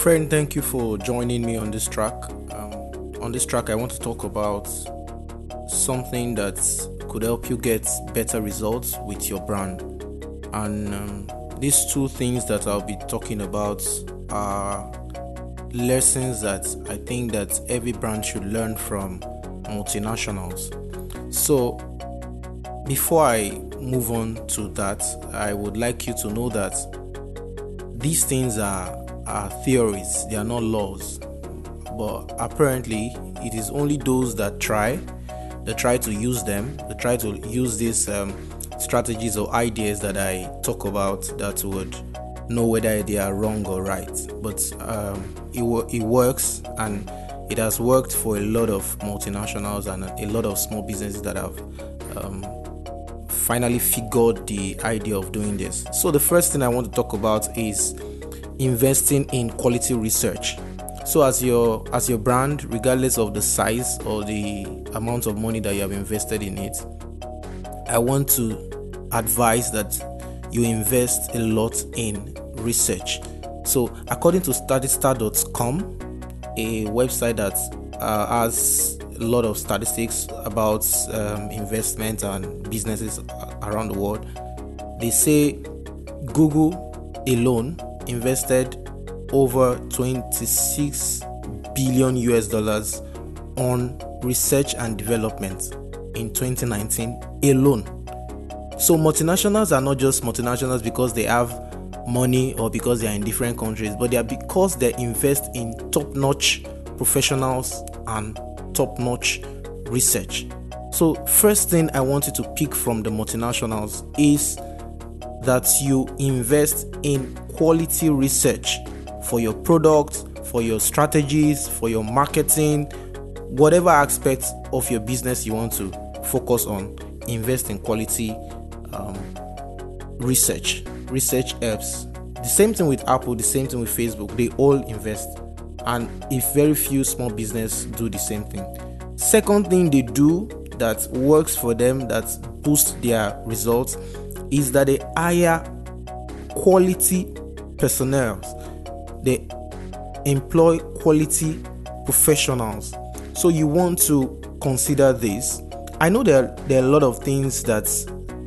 Friend, thank you for joining me on this track. Um, on this track, I want to talk about something that could help you get better results with your brand. And um, these two things that I'll be talking about are lessons that I think that every brand should learn from multinationals. So, before I move on to that, I would like you to know that these things are, are theories, they are not laws. But apparently, it is only those that try, that try to use them, that try to use these um, strategies or ideas that I talk about that would know whether they are wrong or right. But um, it, it works and it has worked for a lot of multinationals and a lot of small businesses that have um, finally figured the idea of doing this. So, the first thing I want to talk about is investing in quality research. So, as your as your brand, regardless of the size or the amount of money that you have invested in it, I want to advise that you invest a lot in research. So, according to Statista.com, a website that uh, has a lot of statistics about um, investment and businesses around the world, they say Google alone invested over 26 billion US dollars on research and development in 2019 alone. So multinationals are not just multinationals because they have money or because they are in different countries, but they are because they invest in top-notch professionals and top-notch research. So first thing I want you to pick from the multinationals is that you invest in quality research for your product, for your strategies, for your marketing, whatever aspect of your business you want to focus on, invest in quality um, research. Research helps. The same thing with Apple, the same thing with Facebook. They all invest, and if very few small business do the same thing. Second thing they do that works for them that boosts their results is that they hire quality personnel. They employ quality professionals. So you want to consider this. I know there, there are a lot of things that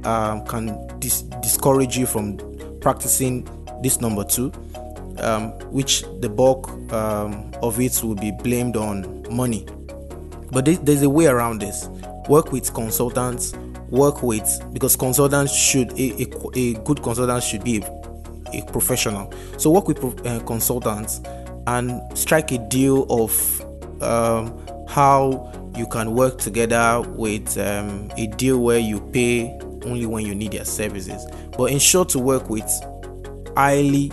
um, can dis- discourage you from practicing this number two, um, which the bulk um, of it will be blamed on money. But there's a way around this. Work with consultants, work with because consultants should a, a, a good consultant should be a, a professional. So work with uh, consultants and strike a deal of um, how you can work together with um, a deal where you pay only when you need their services, but ensure to work with highly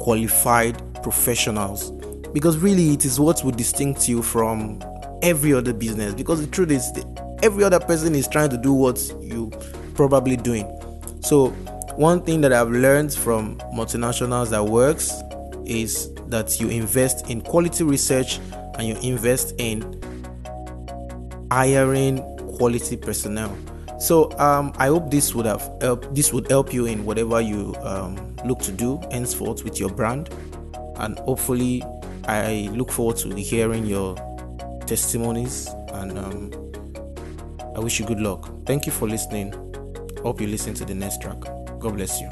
qualified professionals because really it is what would distinct you from every other business because the truth is every other person is trying to do what you probably doing so one thing that i've learned from multinationals that works is that you invest in quality research and you invest in hiring quality personnel so um, I hope this would have helped. This would help you in whatever you um, look to do henceforth with your brand, and hopefully, I look forward to hearing your testimonies. And um, I wish you good luck. Thank you for listening. Hope you listen to the next track. God bless you.